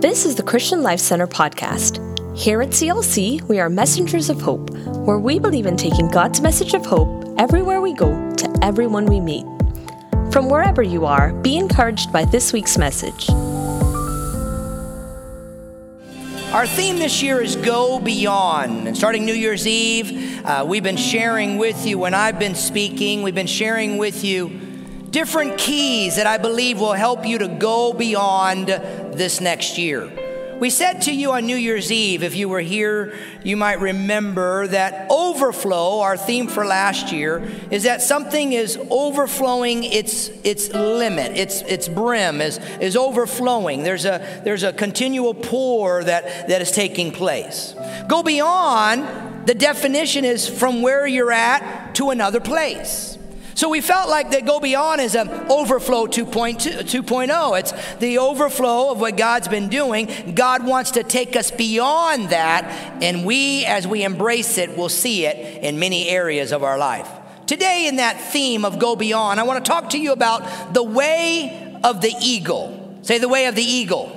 This is the Christian Life Center podcast. Here at CLC, we are messengers of hope, where we believe in taking God's message of hope everywhere we go to everyone we meet. From wherever you are, be encouraged by this week's message. Our theme this year is Go Beyond. And starting New Year's Eve, uh, we've been sharing with you, when I've been speaking, we've been sharing with you different keys that I believe will help you to go beyond this next year. We said to you on New Year's Eve, if you were here, you might remember that overflow, our theme for last year, is that something is overflowing its, its limit, its, its brim is, is overflowing. There's a, there's a continual pour that, that is taking place. Go beyond, the definition is from where you're at to another place. So we felt like that Go Beyond is an overflow 2.0. It's the overflow of what God's been doing. God wants to take us beyond that, and we, as we embrace it, will see it in many areas of our life. Today, in that theme of Go Beyond, I want to talk to you about the way of the eagle. Say the way of the eagle.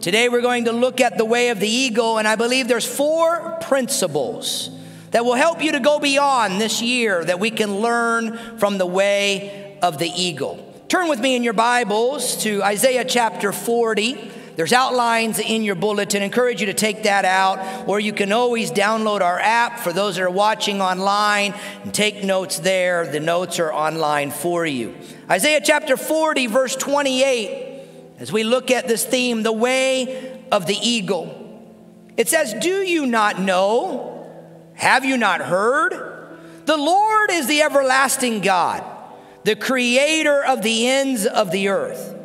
Today, we're going to look at the way of the eagle, and I believe there's four principles that will help you to go beyond this year, that we can learn from the way of the eagle. Turn with me in your Bibles to Isaiah chapter 40. There's outlines in your bulletin. Encourage you to take that out, or you can always download our app for those that are watching online and take notes there. The notes are online for you. Isaiah chapter 40, verse 28, as we look at this theme, the way of the eagle. It says, Do you not know? Have you not heard? The Lord is the everlasting God, the creator of the ends of the earth.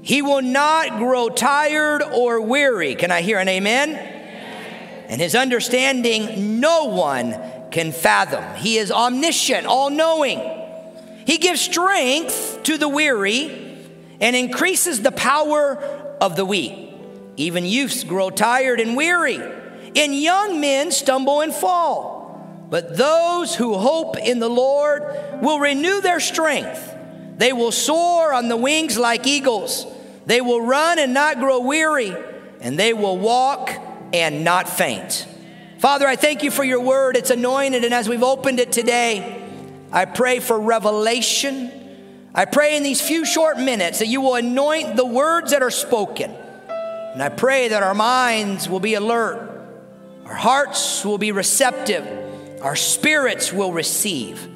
He will not grow tired or weary. Can I hear an amen? amen? And his understanding no one can fathom. He is omniscient, all knowing. He gives strength to the weary and increases the power of the weak. Even youths grow tired and weary and young men stumble and fall. But those who hope in the Lord will renew their strength. They will soar on the wings like eagles. They will run and not grow weary, and they will walk and not faint. Father, I thank you for your word. It's anointed, and as we've opened it today, I pray for revelation. I pray in these few short minutes that you will anoint the words that are spoken. And I pray that our minds will be alert our hearts will be receptive, our spirits will receive.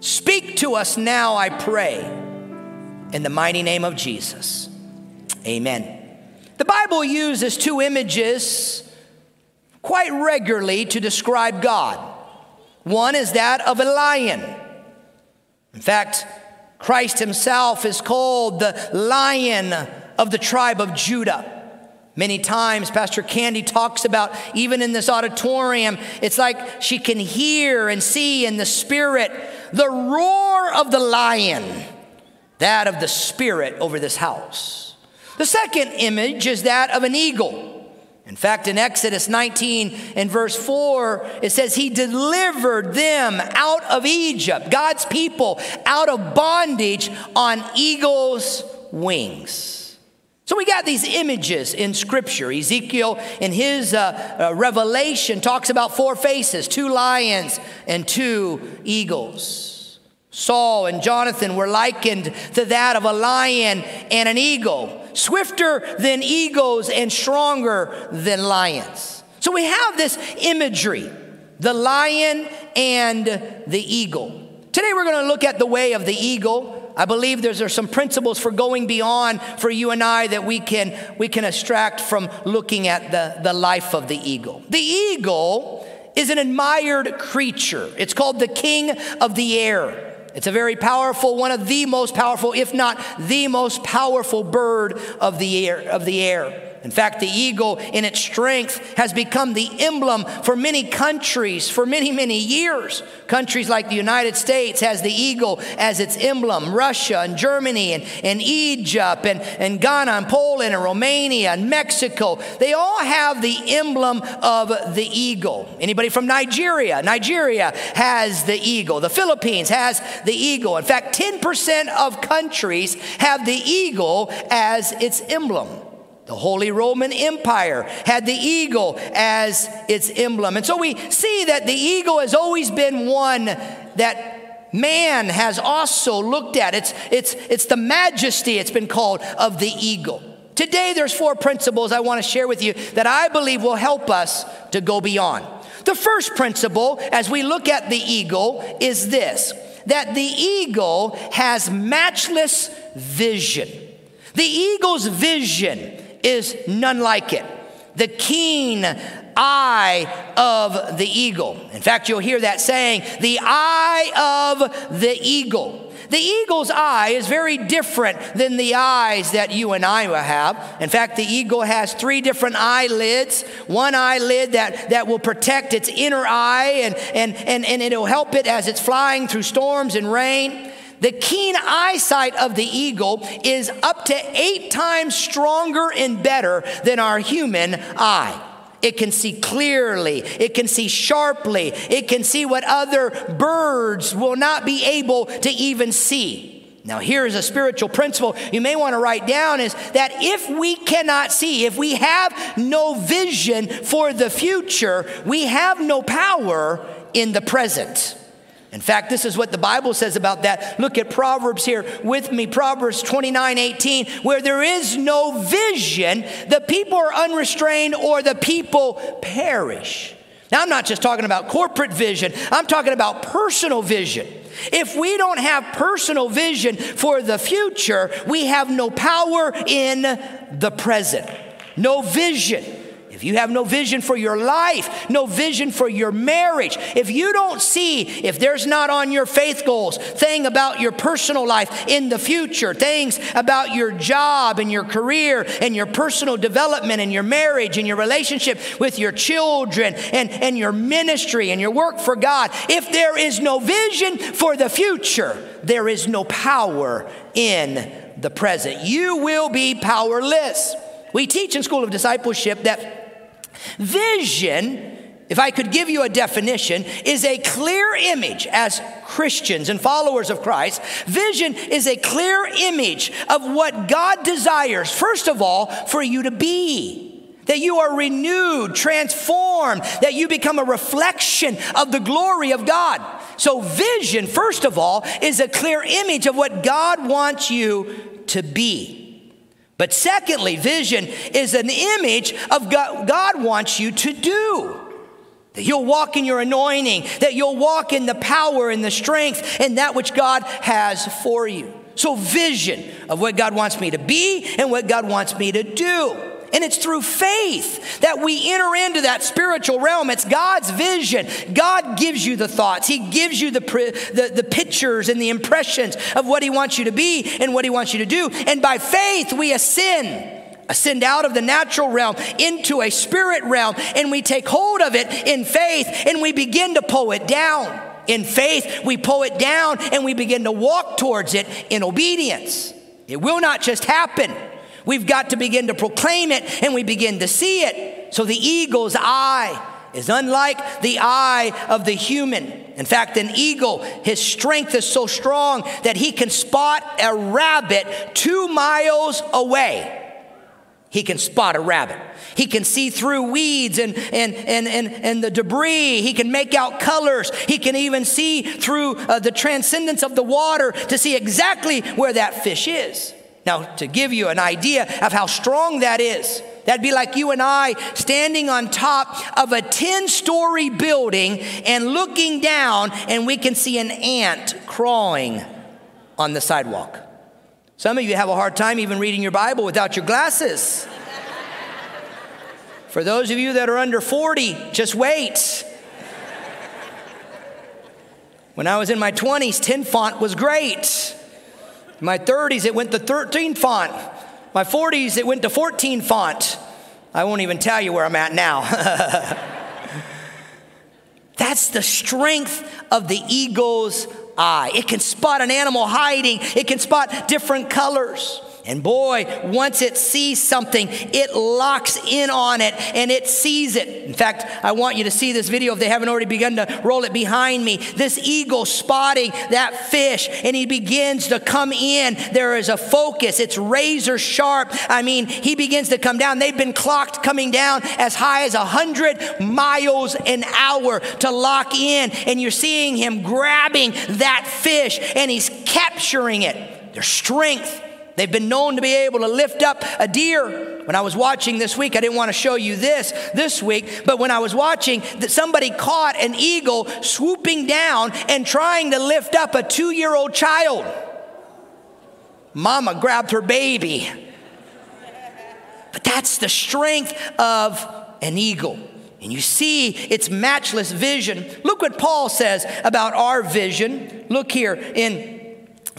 Speak to us now, I pray, in the mighty name of Jesus. Amen. The Bible uses two images quite regularly to describe God. One is that of a lion. In fact, Christ himself is called the lion of the tribe of Judah. Many times, Pastor Candy talks about, even in this auditorium, it's like she can hear and see in the spirit the roar of the lion, that of the spirit over this house. The second image is that of an eagle. In fact, in Exodus 19 and verse 4, it says, He delivered them out of Egypt, God's people, out of bondage on eagle's wings. So we got these images in Scripture. Ezekiel, in his uh, uh, revelation, talks about four faces two lions and two eagles. Saul and Jonathan were likened to that of a lion and an eagle, swifter than eagles and stronger than lions. So we have this imagery the lion and the eagle. Today we're going to look at the way of the eagle I believe there's, there's some principles for going beyond for you and I that we can, we can extract from looking at the, the life of the eagle. The eagle is an admired creature. It's called the king of the air. It's a very powerful, one of the most powerful, if not the most powerful bird of the air. Of the air. In fact, the eagle, in its strength, has become the emblem for many countries for many, many years. Countries like the United States has the eagle as its emblem. Russia and Germany and, and Egypt and, and Ghana and Poland and Romania and Mexico, they all have the emblem of the eagle. Anybody from Nigeria? Nigeria has the eagle. The Philippines has the eagle. In fact, 10% of countries have the eagle as its emblem. The Holy Roman Empire had the eagle as its emblem. And so we see that the eagle has always been one that man has also looked at. It's, it's, it's the majesty, it's been called, of the eagle. Today, there's four principles I want to share with you that I believe will help us to go beyond. The first principle, as we look at the eagle, is this that the eagle has matchless vision. The eagle's vision is none like it. The keen eye of the eagle. In fact, you'll hear that saying, the eye of the eagle. The eagle's eye is very different than the eyes that you and I will have. In fact, the eagle has three different eyelids. One eyelid that, that will protect its inner eye and, and, and, and it'll help it as it's flying through storms and rain. The keen eyesight of the eagle is up to eight times stronger and better than our human eye. It can see clearly. It can see sharply. It can see what other birds will not be able to even see. Now, here is a spiritual principle you may want to write down is that if we cannot see, if we have no vision for the future, we have no power in the present. In fact, this is what the Bible says about that. Look at Proverbs here with me, Proverbs 29 18, where there is no vision, the people are unrestrained or the people perish. Now, I'm not just talking about corporate vision, I'm talking about personal vision. If we don't have personal vision for the future, we have no power in the present. No vision. If you have no vision for your life, no vision for your marriage, if you don't see, if there's not on your faith goals, thing about your personal life in the future, things about your job and your career and your personal development and your marriage and your relationship with your children and, and your ministry and your work for God, if there is no vision for the future, there is no power in the present. You will be powerless. We teach in School of Discipleship that Vision, if I could give you a definition, is a clear image as Christians and followers of Christ. Vision is a clear image of what God desires, first of all, for you to be. That you are renewed, transformed, that you become a reflection of the glory of God. So, vision, first of all, is a clear image of what God wants you to be. But secondly, vision is an image of God, God wants you to do. That you'll walk in your anointing, that you'll walk in the power and the strength and that which God has for you. So, vision of what God wants me to be and what God wants me to do. And it's through faith that we enter into that spiritual realm. It's God's vision. God gives you the thoughts, He gives you the, the, the pictures and the impressions of what He wants you to be and what He wants you to do. And by faith, we ascend ascend out of the natural realm into a spirit realm, and we take hold of it in faith and we begin to pull it down. In faith, we pull it down and we begin to walk towards it in obedience. It will not just happen. We've got to begin to proclaim it and we begin to see it. So the eagle's eye is unlike the eye of the human. In fact, an eagle, his strength is so strong that he can spot a rabbit two miles away. He can spot a rabbit. He can see through weeds and, and, and, and, and the debris. He can make out colors. He can even see through uh, the transcendence of the water to see exactly where that fish is. Now, to give you an idea of how strong that is, that'd be like you and I standing on top of a 10 story building and looking down, and we can see an ant crawling on the sidewalk. Some of you have a hard time even reading your Bible without your glasses. For those of you that are under 40, just wait. When I was in my 20s, 10 font was great. In my 30s, it went to 13 font. My 40s, it went to 14 font. I won't even tell you where I'm at now. That's the strength of the eagle's eye. It can spot an animal hiding, it can spot different colors. And boy, once it sees something, it locks in on it and it sees it. In fact, I want you to see this video if they haven't already begun to roll it behind me. This eagle spotting that fish and he begins to come in. There is a focus, it's razor sharp. I mean, he begins to come down. They've been clocked coming down as high as 100 miles an hour to lock in. And you're seeing him grabbing that fish and he's capturing it. Their strength They've been known to be able to lift up a deer. When I was watching this week, I didn't want to show you this this week, but when I was watching, that somebody caught an eagle swooping down and trying to lift up a two year old child. Mama grabbed her baby. But that's the strength of an eagle. And you see its matchless vision. Look what Paul says about our vision. Look here in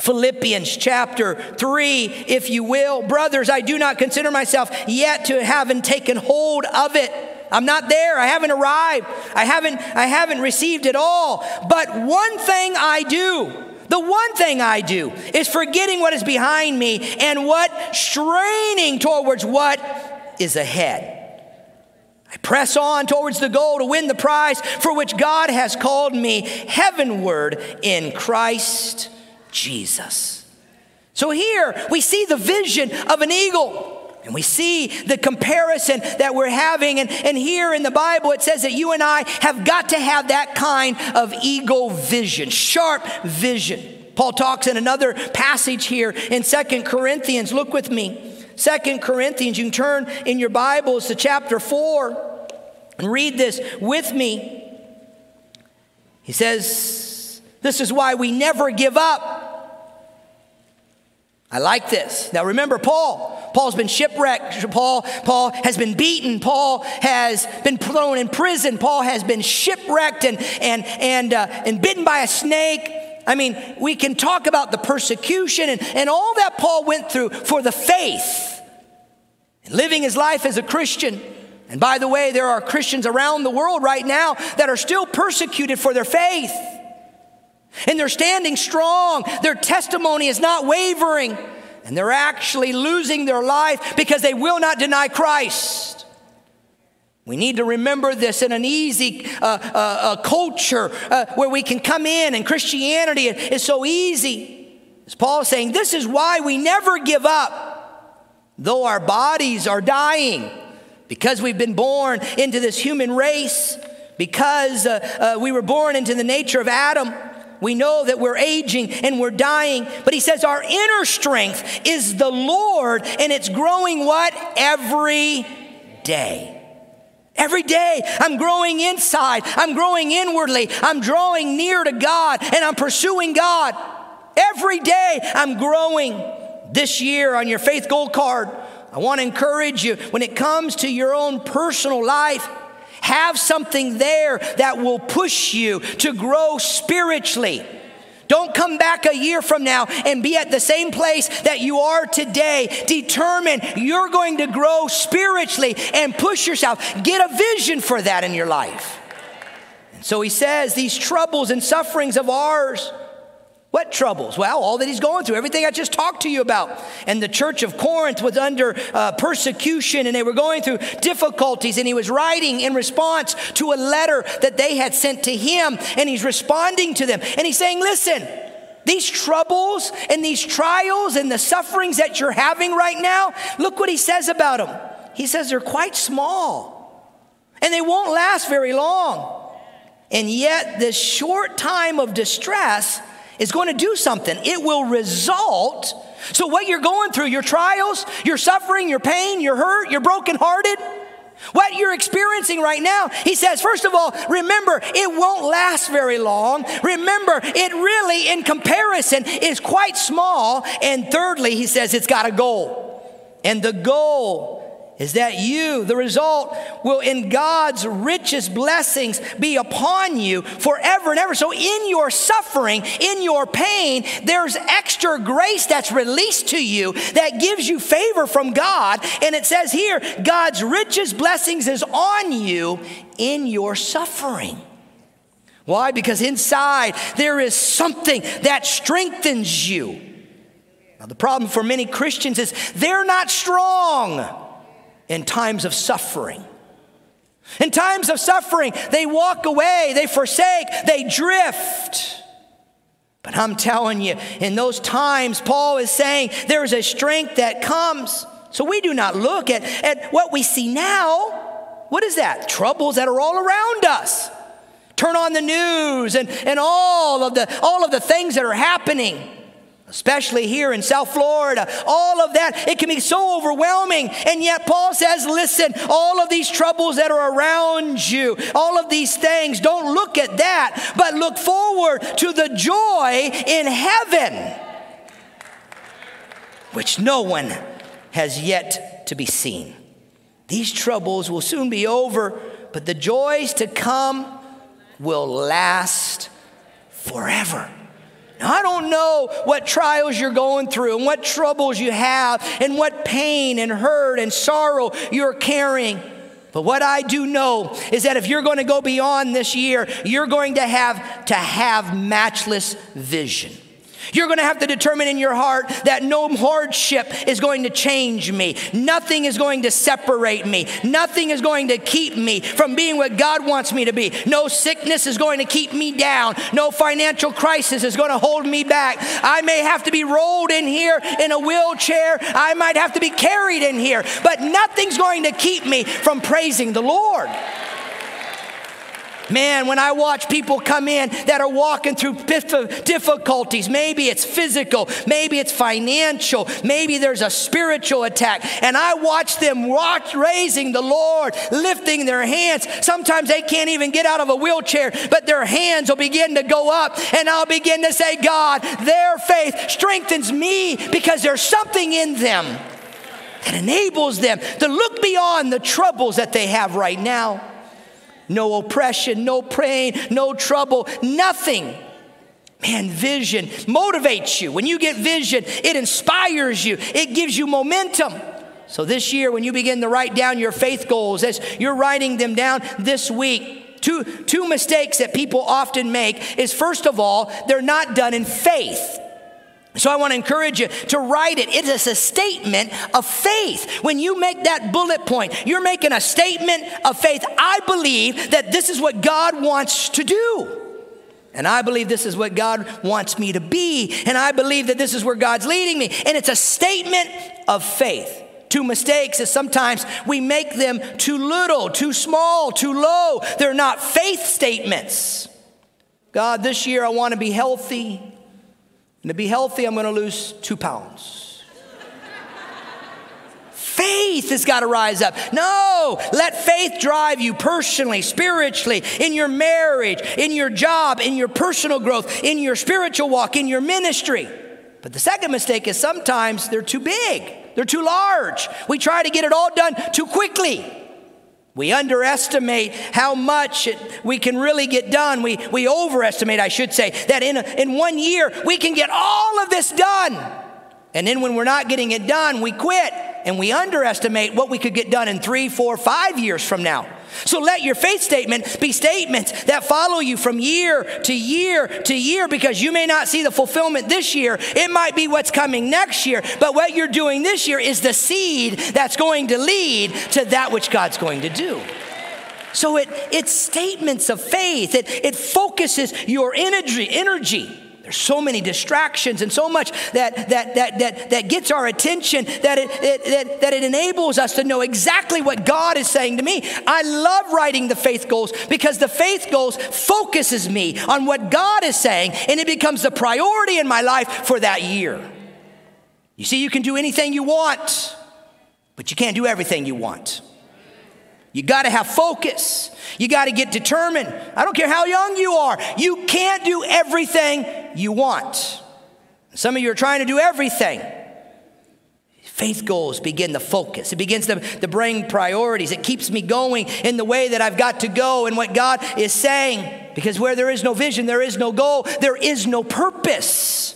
Philippians chapter 3, if you will. Brothers, I do not consider myself yet to having taken hold of it. I'm not there. I haven't arrived. I haven't, I haven't received it all. But one thing I do, the one thing I do is forgetting what is behind me and what straining towards what is ahead. I press on towards the goal to win the prize for which God has called me heavenward in Christ Jesus. So here we see the vision of an eagle. And we see the comparison that we're having. And, and here in the Bible, it says that you and I have got to have that kind of eagle vision, sharp vision. Paul talks in another passage here in Second Corinthians. Look with me. Second Corinthians, you can turn in your Bibles to chapter 4 and read this with me. He says, this is why we never give up. I like this. Now remember Paul. Paul's been shipwrecked. Paul, Paul has been beaten. Paul has been thrown in prison. Paul has been shipwrecked and, and, and, uh, and bitten by a snake. I mean, we can talk about the persecution and, and all that Paul went through for the faith and living his life as a Christian. And by the way, there are Christians around the world right now that are still persecuted for their faith. And they're standing strong. Their testimony is not wavering. And they're actually losing their life because they will not deny Christ. We need to remember this in an easy uh, uh, uh, culture where we can come in and Christianity is so easy. As Paul is saying, this is why we never give up, though our bodies are dying, because we've been born into this human race, because uh, uh, we were born into the nature of Adam. We know that we're aging and we're dying, but he says our inner strength is the Lord and it's growing what? Every day. Every day I'm growing inside, I'm growing inwardly, I'm drawing near to God and I'm pursuing God. Every day I'm growing. This year on your faith gold card, I want to encourage you when it comes to your own personal life, have something there that will push you to grow spiritually. Don't come back a year from now and be at the same place that you are today. Determine you're going to grow spiritually and push yourself. Get a vision for that in your life. And so he says, These troubles and sufferings of ours what troubles? Well, all that he's going through, everything I just talked to you about. And the church of Corinth was under uh, persecution and they were going through difficulties. And he was writing in response to a letter that they had sent to him. And he's responding to them. And he's saying, Listen, these troubles and these trials and the sufferings that you're having right now, look what he says about them. He says they're quite small and they won't last very long. And yet, this short time of distress is going to do something. It will result. So, what you're going through, your trials, your suffering, your pain, your hurt, your brokenhearted, what you're experiencing right now, he says, first of all, remember, it won't last very long. Remember, it really, in comparison, is quite small. And thirdly, he says, it's got a goal. And the goal is that you, the result, will in God's richest blessings be upon you forever and ever. So, in your suffering, in your pain, there's extra grace that's released to you that gives you favor from God. And it says here, God's richest blessings is on you in your suffering. Why? Because inside there is something that strengthens you. Now, the problem for many Christians is they're not strong in times of suffering. In times of suffering, they walk away, they forsake, they drift. But I'm telling you, in those times, Paul is saying there's a strength that comes. So we do not look at, at what we see now. What is that? Troubles that are all around us. Turn on the news and, and all, of the, all of the things that are happening especially here in South Florida, all of that, it can be so overwhelming. And yet, Paul says, listen, all of these troubles that are around you, all of these things, don't look at that, but look forward to the joy in heaven, which no one has yet to be seen. These troubles will soon be over, but the joys to come will last forever. I don't know what trials you're going through and what troubles you have and what pain and hurt and sorrow you're carrying. But what I do know is that if you're going to go beyond this year, you're going to have to have matchless vision. You're going to have to determine in your heart that no hardship is going to change me. Nothing is going to separate me. Nothing is going to keep me from being what God wants me to be. No sickness is going to keep me down. No financial crisis is going to hold me back. I may have to be rolled in here in a wheelchair. I might have to be carried in here, but nothing's going to keep me from praising the Lord. Man, when I watch people come in that are walking through difficulties, maybe it's physical, maybe it's financial, maybe there's a spiritual attack, and I watch them watch raising the Lord, lifting their hands. Sometimes they can't even get out of a wheelchair, but their hands will begin to go up, and I'll begin to say, God, their faith strengthens me because there's something in them that enables them to look beyond the troubles that they have right now no oppression, no pain, no trouble, nothing. Man, vision motivates you. When you get vision, it inspires you, it gives you momentum. So, this year, when you begin to write down your faith goals, as you're writing them down this week, two, two mistakes that people often make is first of all, they're not done in faith. So I want to encourage you to write it. It is a statement of faith. When you make that bullet point, you're making a statement of faith. I believe that this is what God wants to do. And I believe this is what God wants me to be. And I believe that this is where God's leading me. And it's a statement of faith. Two mistakes is sometimes we make them too little, too small, too low. They're not faith statements. God, this year I want to be healthy. And to be healthy, I'm going to lose two pounds. faith has got to rise up. No, let faith drive you personally, spiritually, in your marriage, in your job, in your personal growth, in your spiritual walk, in your ministry. But the second mistake is sometimes they're too big, they're too large. We try to get it all done too quickly. We underestimate how much it, we can really get done. We, we overestimate, I should say, that in, a, in one year we can get all of this done. And then when we're not getting it done, we quit and we underestimate what we could get done in three, four, five years from now. So let your faith statement be statements that follow you from year to year to year because you may not see the fulfillment this year. It might be what's coming next year, but what you're doing this year is the seed that's going to lead to that which God's going to do. So it, it's statements of faith. It, it focuses your energy, energy there's so many distractions and so much that, that, that, that, that gets our attention that it, it, that, that it enables us to know exactly what God is saying to me. I love writing the faith goals because the faith goals focuses me on what God is saying and it becomes the priority in my life for that year. You see, you can do anything you want, but you can't do everything you want. You got to have focus. You got to get determined. I don't care how young you are, you can't do everything you want. Some of you are trying to do everything. Faith goals begin to focus. It begins to, to bring priorities. It keeps me going in the way that I've got to go and what God is saying. Because where there is no vision, there is no goal, there is no purpose,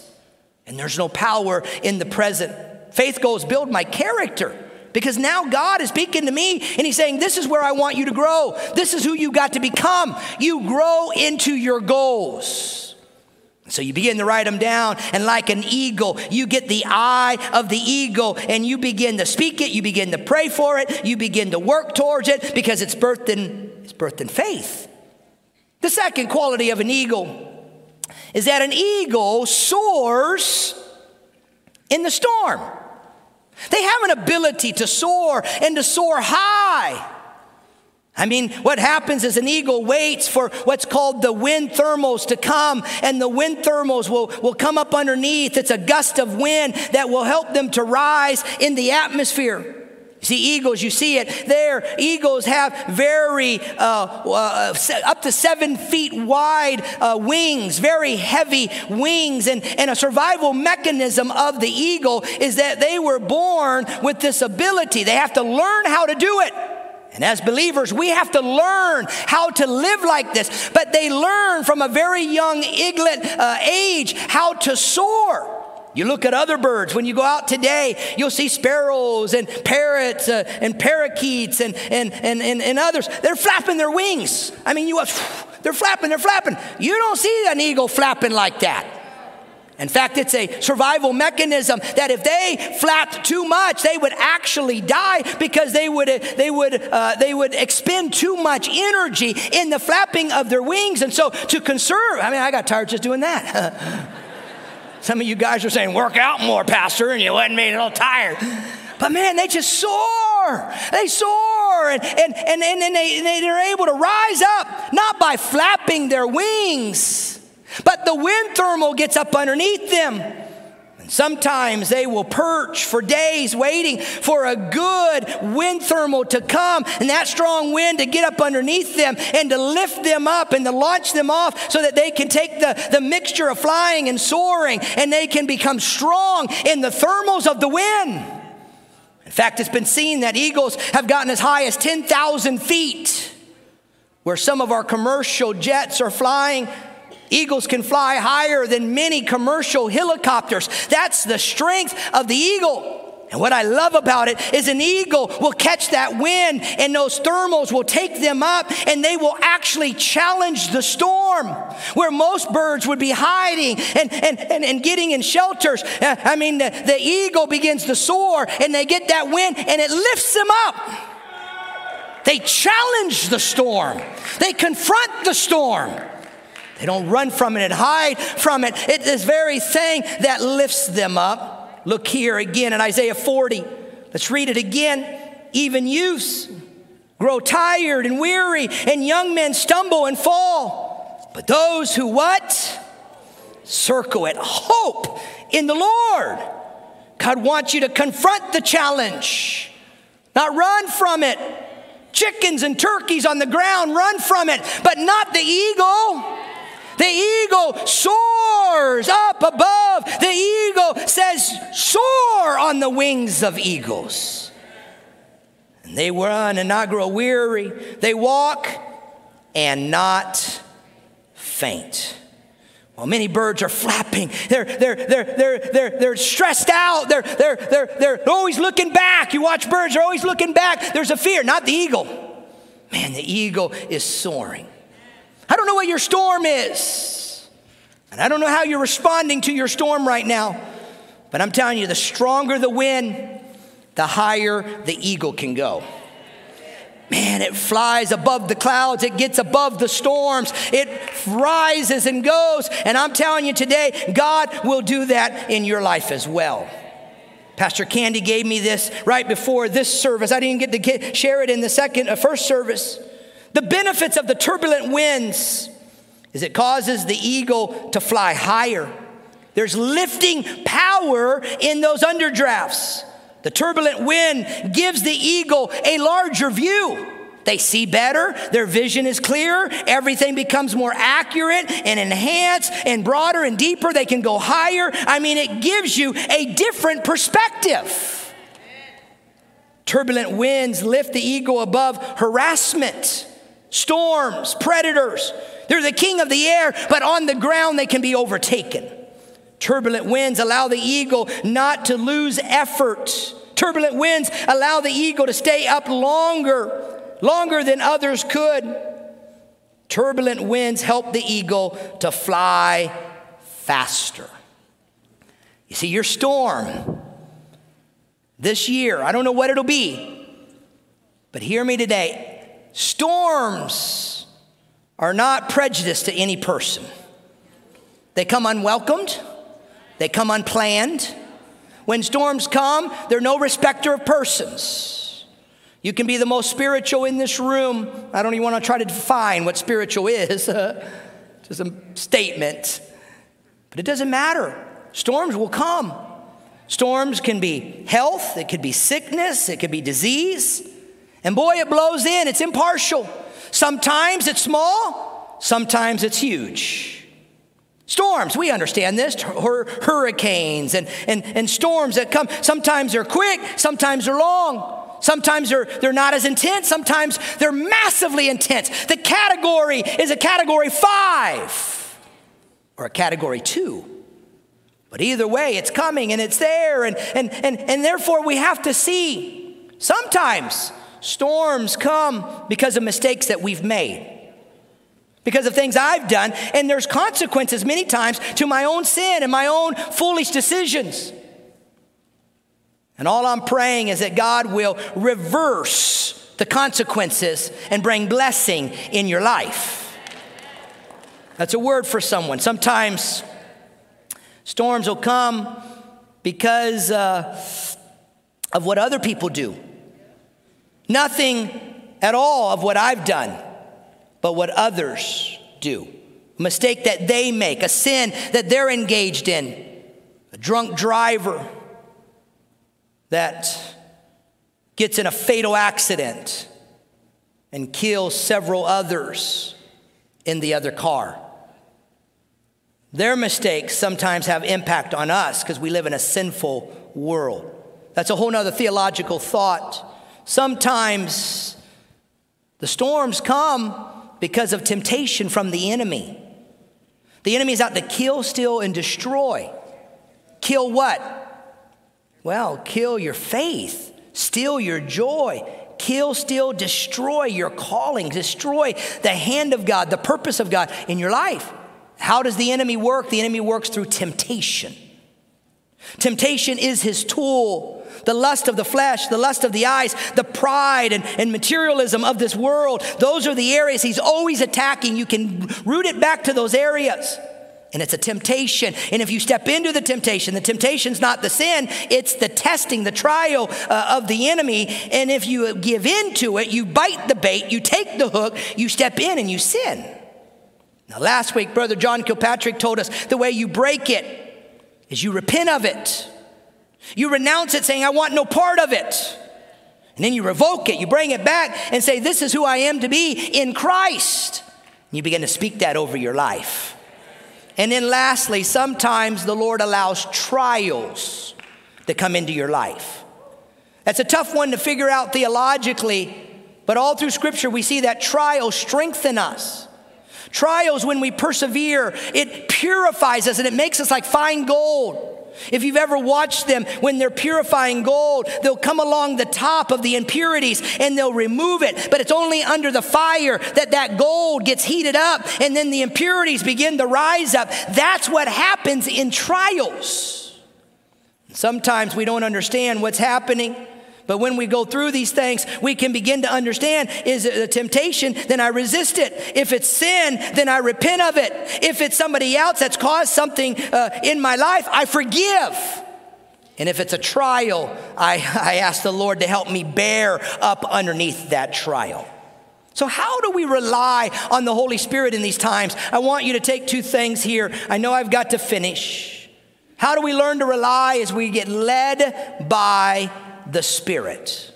and there's no power in the present. Faith goals build my character because now God is speaking to me and He's saying, This is where I want you to grow. This is who you got to become. You grow into your goals. So you begin to write them down, and like an eagle, you get the eye of the eagle, and you begin to speak it, you begin to pray for it, you begin to work towards it because it's birthed in, it's birthed in faith. The second quality of an eagle is that an eagle soars in the storm. They have an ability to soar and to soar high. I mean, what happens is an eagle waits for what's called the wind thermals to come, and the wind thermals will, will come up underneath. It's a gust of wind that will help them to rise in the atmosphere. See, eagles, you see it there. Eagles have very, uh, uh, up to seven feet wide uh, wings, very heavy wings. And, and a survival mechanism of the eagle is that they were born with this ability. They have to learn how to do it. And as believers, we have to learn how to live like this. But they learn from a very young eaglet uh, age how to soar. You look at other birds. When you go out today, you'll see sparrows and parrots uh, and parakeets and, and, and, and, and others. They're flapping their wings. I mean, you, they're flapping, they're flapping. You don't see an eagle flapping like that. In fact, it's a survival mechanism that if they flapped too much, they would actually die because they would, they would, uh, they would expend too much energy in the flapping of their wings. And so to conserve, I mean, I got tired just doing that. Some of you guys are saying, work out more, Pastor, and you wasn't made a little tired. But man, they just soar. They soar and, and, and, and, and they, they're able to rise up, not by flapping their wings but the wind thermal gets up underneath them. And sometimes they will perch for days waiting for a good wind thermal to come and that strong wind to get up underneath them and to lift them up and to launch them off so that they can take the, the mixture of flying and soaring and they can become strong in the thermals of the wind. In fact, it's been seen that eagles have gotten as high as 10,000 feet, where some of our commercial jets are flying Eagles can fly higher than many commercial helicopters. That's the strength of the eagle. And what I love about it is an eagle will catch that wind and those thermals will take them up and they will actually challenge the storm where most birds would be hiding and, and, and, and getting in shelters. Uh, I mean, the, the eagle begins to soar and they get that wind and it lifts them up. They challenge the storm, they confront the storm. They don't run from it and hide from it. It's this very thing that lifts them up. Look here again in Isaiah 40. Let's read it again. Even youths grow tired and weary, and young men stumble and fall. But those who what? Circle it. Hope in the Lord. God wants you to confront the challenge, not run from it. Chickens and turkeys on the ground, run from it, but not the eagle. The eagle soars up above. The eagle says, Soar on the wings of eagles. And they run and not grow weary. They walk and not faint. Well, many birds are flapping. They're, they're, they're, they're, they're, they're stressed out. They're, they're, they're, they're always looking back. You watch birds, they're always looking back. There's a fear, not the eagle. Man, the eagle is soaring. I don't know what your storm is. And I don't know how you're responding to your storm right now. But I'm telling you, the stronger the wind, the higher the eagle can go. Man, it flies above the clouds. It gets above the storms. It rises and goes. And I'm telling you today, God will do that in your life as well. Pastor Candy gave me this right before this service. I didn't get to share it in the second, uh, first service. The benefits of the turbulent winds is it causes the eagle to fly higher. There's lifting power in those underdrafts. The turbulent wind gives the eagle a larger view. They see better, their vision is clearer, everything becomes more accurate and enhanced and broader and deeper. They can go higher. I mean, it gives you a different perspective. Turbulent winds lift the eagle above harassment storms, predators. They're the king of the air, but on the ground they can be overtaken. Turbulent winds allow the eagle not to lose effort. Turbulent winds allow the eagle to stay up longer, longer than others could. Turbulent winds help the eagle to fly faster. You see, your storm this year, I don't know what it'll be, but hear me today. Storms are not prejudiced to any person. They come unwelcomed, they come unplanned. When storms come, they're no respecter of persons. You can be the most spiritual in this room. I don't even want to try to define what spiritual is, just a statement. But it doesn't matter. Storms will come. Storms can be health, it could be sickness, it could be disease. And boy, it blows in, it's impartial. Sometimes it's small, sometimes it's huge. Storms, we understand this, hurricanes and, and, and storms that come. Sometimes they're quick, sometimes they're long. Sometimes they're, they're not as intense, sometimes they're massively intense. The category is a category five or a category two. But either way, it's coming and it's there, and, and, and, and therefore we have to see. Sometimes storms come because of mistakes that we've made because of things I've done, and there's consequences many times to my own sin and my own foolish decisions. And all I'm praying is that God will reverse the consequences and bring blessing in your life. That's a word for someone. Sometimes Storms will come because uh, of what other people do. Nothing at all of what I've done, but what others do. A mistake that they make, a sin that they're engaged in, a drunk driver that gets in a fatal accident and kills several others in the other car. Their mistakes sometimes have impact on us because we live in a sinful world. That's a whole nother theological thought. Sometimes the storms come because of temptation from the enemy. The enemy is out to kill, steal, and destroy. Kill what? Well, kill your faith, steal your joy, kill, steal, destroy your calling, destroy the hand of God, the purpose of God in your life. How does the enemy work? The enemy works through temptation. Temptation is his tool. The lust of the flesh, the lust of the eyes, the pride and, and materialism of this world, those are the areas he's always attacking. You can root it back to those areas. And it's a temptation. And if you step into the temptation, the temptation's not the sin, it's the testing, the trial uh, of the enemy. And if you give in to it, you bite the bait, you take the hook, you step in and you sin. Now, last week, Brother John Kilpatrick told us the way you break it is you repent of it. You renounce it, saying, I want no part of it. And then you revoke it, you bring it back and say, This is who I am to be in Christ. And you begin to speak that over your life. And then, lastly, sometimes the Lord allows trials to come into your life. That's a tough one to figure out theologically, but all through Scripture, we see that trials strengthen us. Trials, when we persevere, it purifies us and it makes us like fine gold. If you've ever watched them when they're purifying gold, they'll come along the top of the impurities and they'll remove it. But it's only under the fire that that gold gets heated up and then the impurities begin to rise up. That's what happens in trials. Sometimes we don't understand what's happening. But when we go through these things, we can begin to understand is it a temptation, then I resist it. If it's sin, then I repent of it. If it's somebody else that's caused something uh, in my life, I forgive. And if it's a trial, I, I ask the Lord to help me bear up underneath that trial. So, how do we rely on the Holy Spirit in these times? I want you to take two things here. I know I've got to finish. How do we learn to rely as we get led by the Spirit.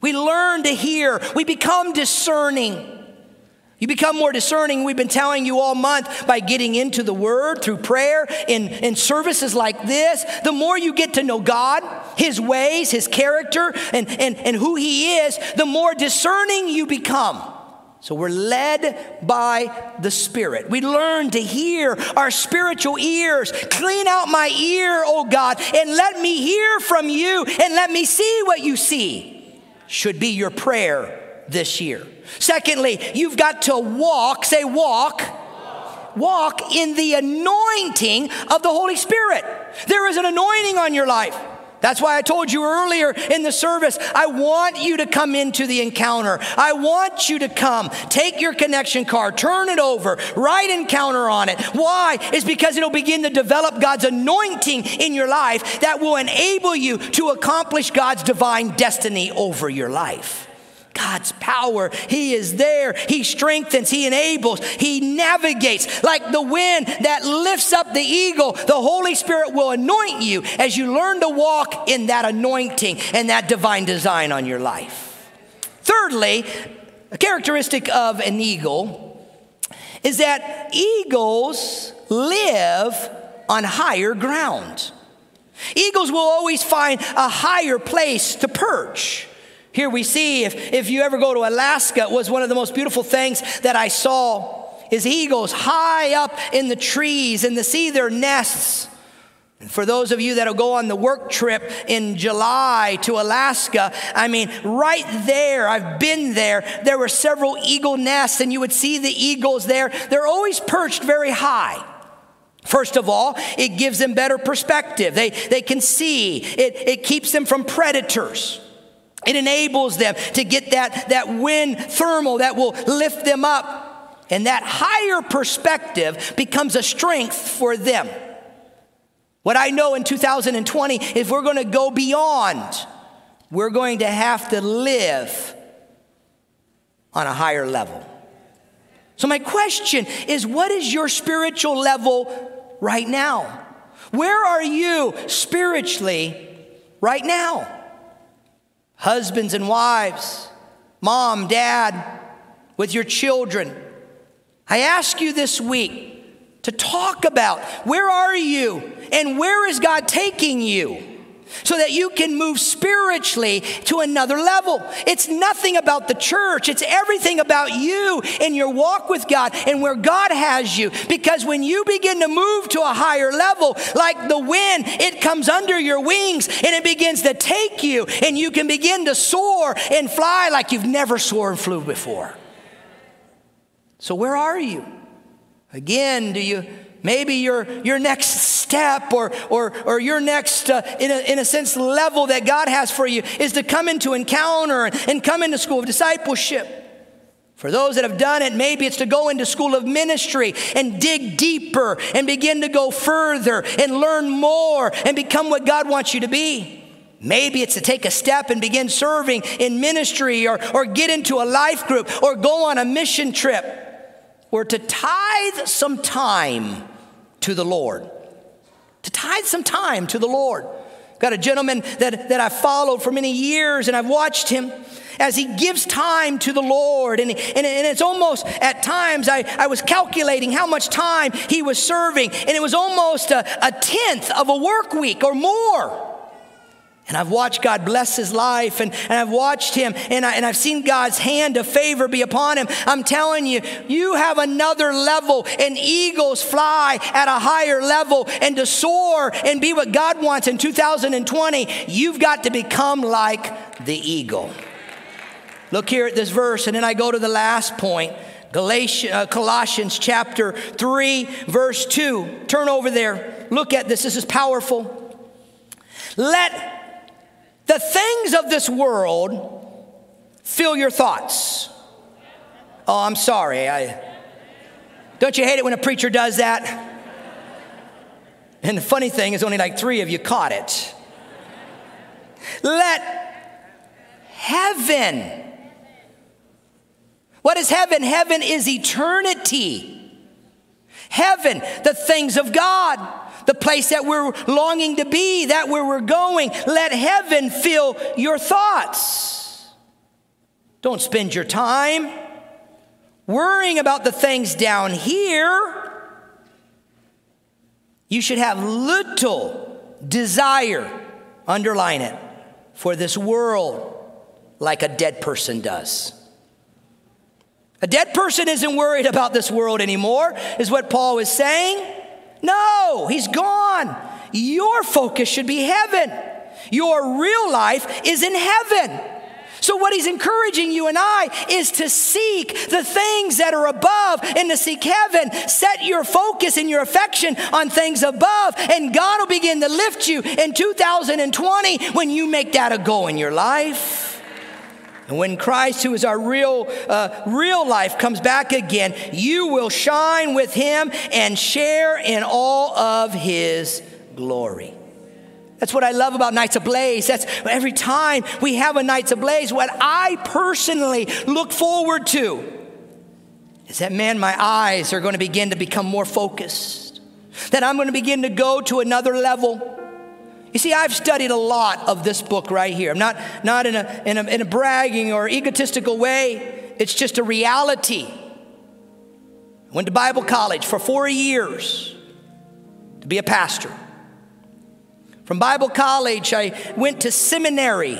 We learn to hear, we become discerning. You become more discerning. We've been telling you all month by getting into the Word through prayer in, in services like this. The more you get to know God, His ways, His character, and, and, and who He is, the more discerning you become. So we're led by the Spirit. We learn to hear our spiritual ears. Clean out my ear, oh God, and let me hear from you and let me see what you see, should be your prayer this year. Secondly, you've got to walk, say walk, walk in the anointing of the Holy Spirit. There is an anointing on your life. That's why I told you earlier in the service, I want you to come into the encounter. I want you to come. Take your connection card, turn it over, write encounter on it. Why? Is because it'll begin to develop God's anointing in your life that will enable you to accomplish God's divine destiny over your life. God's power. He is there. He strengthens, He enables, He navigates. Like the wind that lifts up the eagle, the Holy Spirit will anoint you as you learn to walk in that anointing and that divine design on your life. Thirdly, a characteristic of an eagle is that eagles live on higher ground. Eagles will always find a higher place to perch. Here we see, if, if you ever go to Alaska, it was one of the most beautiful things that I saw is eagles high up in the trees and to see their nests. And for those of you that'll go on the work trip in July to Alaska, I mean, right there, I've been there. There were several eagle nests, and you would see the eagles there. They're always perched very high. First of all, it gives them better perspective. They, they can see, it, it keeps them from predators. It enables them to get that, that wind thermal that will lift them up. And that higher perspective becomes a strength for them. What I know in 2020 is we're going to go beyond. We're going to have to live on a higher level. So, my question is what is your spiritual level right now? Where are you spiritually right now? Husbands and wives, mom, dad, with your children. I ask you this week to talk about where are you and where is God taking you? So that you can move spiritually to another level. It's nothing about the church, it's everything about you and your walk with God and where God has you. Because when you begin to move to a higher level, like the wind, it comes under your wings and it begins to take you, and you can begin to soar and fly like you've never soared and flew before. So, where are you? Again, do you maybe your, your next step or, or, or your next, uh, in, a, in a sense, level that God has for you is to come into encounter and come into school of discipleship. For those that have done it, maybe it's to go into school of ministry and dig deeper and begin to go further and learn more and become what God wants you to be. Maybe it's to take a step and begin serving in ministry or, or get into a life group or go on a mission trip or to tithe some time to the Lord. To tithe some time to the Lord. Got a gentleman that, that I followed for many years, and I've watched him as he gives time to the Lord. And, and, and it's almost at times, I, I was calculating how much time he was serving, and it was almost a, a tenth of a work week or more. And I've watched God bless his life and, and I've watched him and, I, and I've seen God's hand of favor be upon him. I'm telling you, you have another level and eagles fly at a higher level and to soar and be what God wants in 2020, you've got to become like the eagle. Look here at this verse and then I go to the last point. Galatians, uh, Colossians chapter 3, verse 2. Turn over there. Look at this. This is powerful. Let the things of this world fill your thoughts. Oh, I'm sorry. I, don't you hate it when a preacher does that? And the funny thing is, only like three of you caught it. Let heaven. What is heaven? Heaven is eternity. Heaven, the things of God the place that we're longing to be, that where we're going. Let heaven fill your thoughts. Don't spend your time worrying about the things down here. You should have little desire, underline it, for this world like a dead person does. A dead person isn't worried about this world anymore, is what Paul is saying. No, he's gone. Your focus should be heaven. Your real life is in heaven. So, what he's encouraging you and I is to seek the things that are above and to seek heaven. Set your focus and your affection on things above, and God will begin to lift you in 2020 when you make that a goal in your life. And when Christ, who is our real, uh, real life, comes back again, you will shine with him and share in all of his glory. That's what I love about Nights Ablaze. That's every time we have a Nights Ablaze, what I personally look forward to is that, man, my eyes are going to begin to become more focused, that I'm going to begin to go to another level. You see, I've studied a lot of this book right here. I'm not, not in, a, in, a, in a bragging or egotistical way, it's just a reality. I went to Bible college for four years to be a pastor. From Bible college, I went to seminary.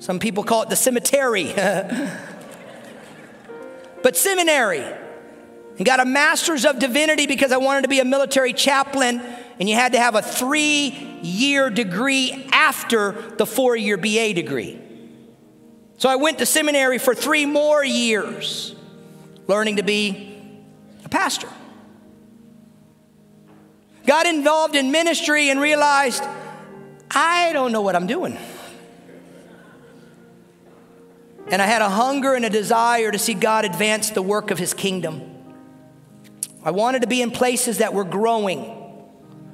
Some people call it the cemetery. but seminary. And got a master's of divinity because I wanted to be a military chaplain, and you had to have a three year degree after the four year BA degree. So I went to seminary for three more years, learning to be a pastor got involved in ministry and realized, I don't know what I'm doing. And I had a hunger and a desire to see God advance the work of His kingdom. I wanted to be in places that were growing.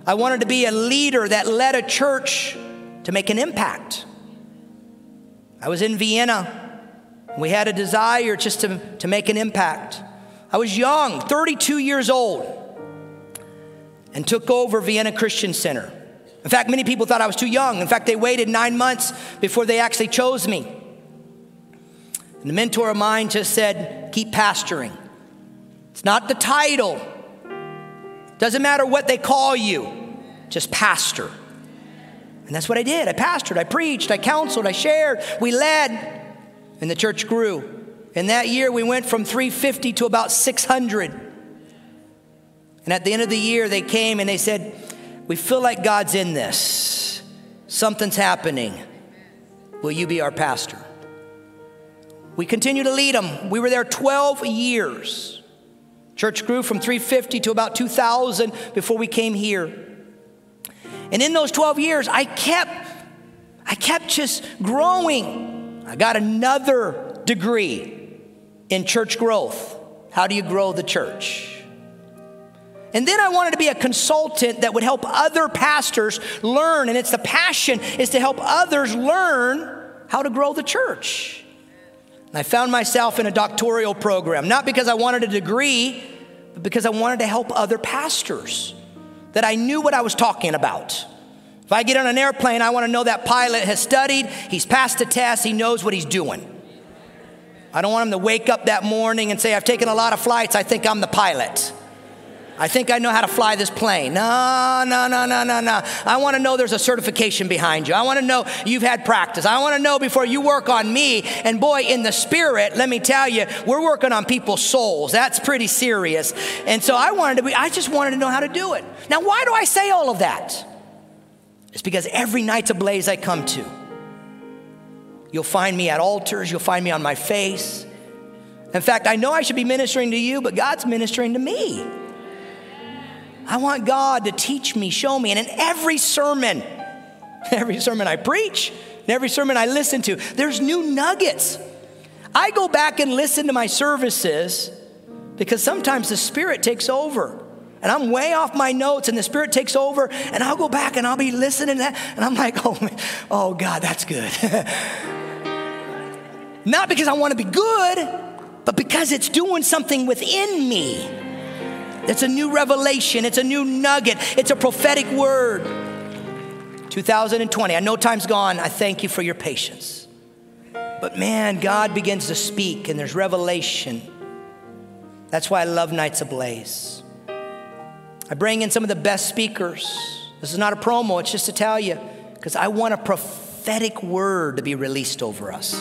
I wanted to be a leader that led a church to make an impact. I was in Vienna. We had a desire just to, to make an impact. I was young, 32 years old and took over Vienna Christian Center. In fact, many people thought I was too young. In fact, they waited nine months before they actually chose me. And a mentor of mine just said, Keep pastoring. It's not the title, doesn't matter what they call you, just pastor. And that's what I did. I pastored, I preached, I counseled, I shared, we led, and the church grew. In that year, we went from 350 to about 600. And at the end of the year, they came and they said, We feel like God's in this. Something's happening. Will you be our pastor? We continue to lead them. We were there 12 years. Church grew from 350 to about 2,000 before we came here. And in those 12 years, I kept, I kept just growing. I got another degree in church growth. How do you grow the church? And then I wanted to be a consultant that would help other pastors learn. And it's the passion is to help others learn how to grow the church. I found myself in a doctoral program, not because I wanted a degree, but because I wanted to help other pastors, that I knew what I was talking about. If I get on an airplane, I want to know that pilot has studied, he's passed the test, he knows what he's doing. I don't want him to wake up that morning and say, I've taken a lot of flights, I think I'm the pilot. I think I know how to fly this plane. No, no, no, no, no, no. I want to know there's a certification behind you. I want to know you've had practice. I want to know before you work on me. And boy, in the spirit, let me tell you, we're working on people's souls. That's pretty serious. And so I wanted to be, I just wanted to know how to do it. Now, why do I say all of that? It's because every Nights Ablaze I come to, you'll find me at altars, you'll find me on my face. In fact, I know I should be ministering to you, but God's ministering to me. I want God to teach me, show me. And in every sermon, every sermon I preach, and every sermon I listen to, there's new nuggets. I go back and listen to my services because sometimes the Spirit takes over. And I'm way off my notes, and the Spirit takes over, and I'll go back and I'll be listening to that, and I'm like, oh, oh God, that's good. Not because I want to be good, but because it's doing something within me. It's a new revelation, it's a new nugget, it's a prophetic word. 2020, I know time's gone. I thank you for your patience. But man, God begins to speak and there's revelation. That's why I love Nights Ablaze. I bring in some of the best speakers. This is not a promo, it's just to tell you, because I want a prophetic word to be released over us.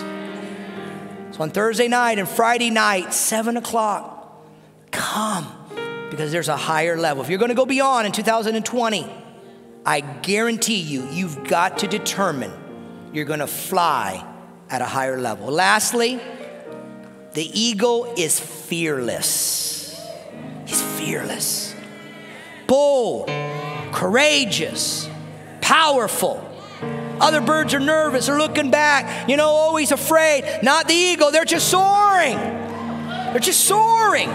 So on Thursday night and Friday night, 7 o'clock, come because there's a higher level. If you're going to go beyond in 2020, I guarantee you, you've got to determine you're going to fly at a higher level. Lastly, the eagle is fearless. He's fearless, bold, courageous, powerful. Other birds are nervous, they're looking back, you know, always afraid. Not the eagle, they're just soaring. They're just soaring.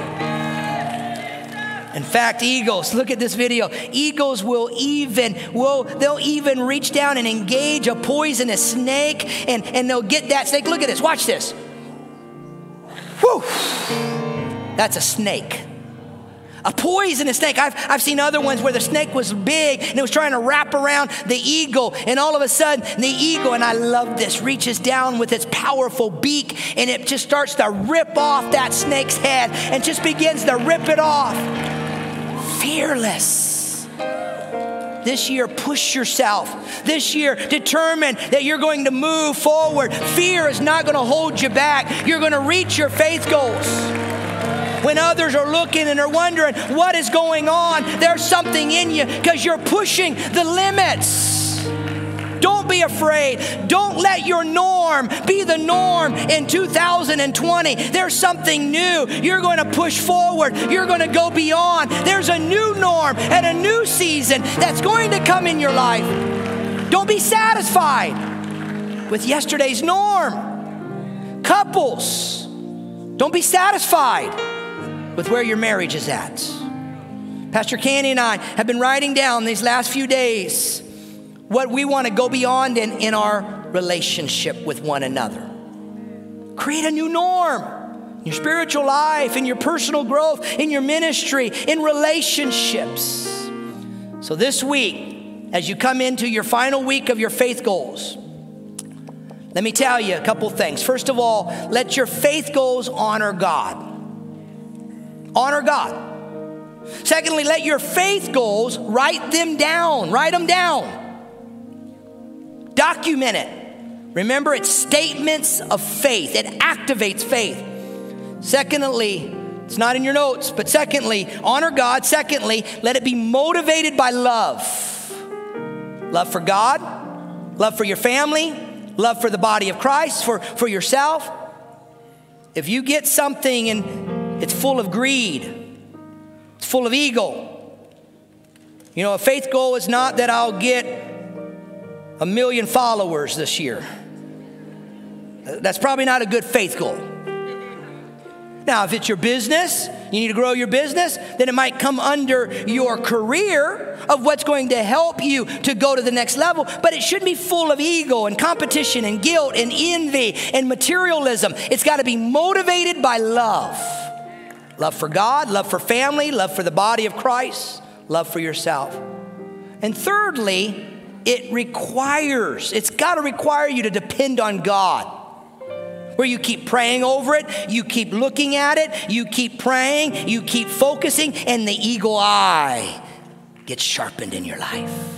In fact, eagles, look at this video. Eagles will even, will they'll even reach down and engage a poisonous snake and, and they'll get that snake. Look at this, watch this. Whew. That's a snake. A poisonous snake. I've, I've seen other ones where the snake was big and it was trying to wrap around the eagle, and all of a sudden, the eagle, and I love this, reaches down with its powerful beak and it just starts to rip off that snake's head and just begins to rip it off. Fearless. This year, push yourself. This year, determine that you're going to move forward. Fear is not going to hold you back. You're going to reach your faith goals. When others are looking and are wondering what is going on, there's something in you because you're pushing the limits. Don't be afraid. Don't let your norm be the norm in 2020. There's something new. You're going to push forward. You're going to go beyond. There's a new norm and a new season that's going to come in your life. Don't be satisfied with yesterday's norm. Couples, don't be satisfied with where your marriage is at. Pastor Candy and I have been writing down these last few days what we want to go beyond in, in our relationship with one another. Create a new norm in your spiritual life, in your personal growth, in your ministry, in relationships. So, this week, as you come into your final week of your faith goals, let me tell you a couple things. First of all, let your faith goals honor God. Honor God. Secondly, let your faith goals write them down. Write them down. Document it. Remember, it's statements of faith, it activates faith. Secondly, it's not in your notes, but secondly, honor God. Secondly, let it be motivated by love love for God, love for your family, love for the body of Christ, for, for yourself. If you get something and it's full of greed, it's full of ego. You know, a faith goal is not that I'll get a million followers this year. That's probably not a good faith goal. Now, if it's your business, you need to grow your business, then it might come under your career of what's going to help you to go to the next level, but it shouldn't be full of ego and competition and guilt and envy and materialism. It's got to be motivated by love love for God, love for family, love for the body of Christ, love for yourself. And thirdly, it requires, it's got to require you to depend on God. Where you keep praying over it, you keep looking at it, you keep praying, you keep focusing, and the eagle eye gets sharpened in your life.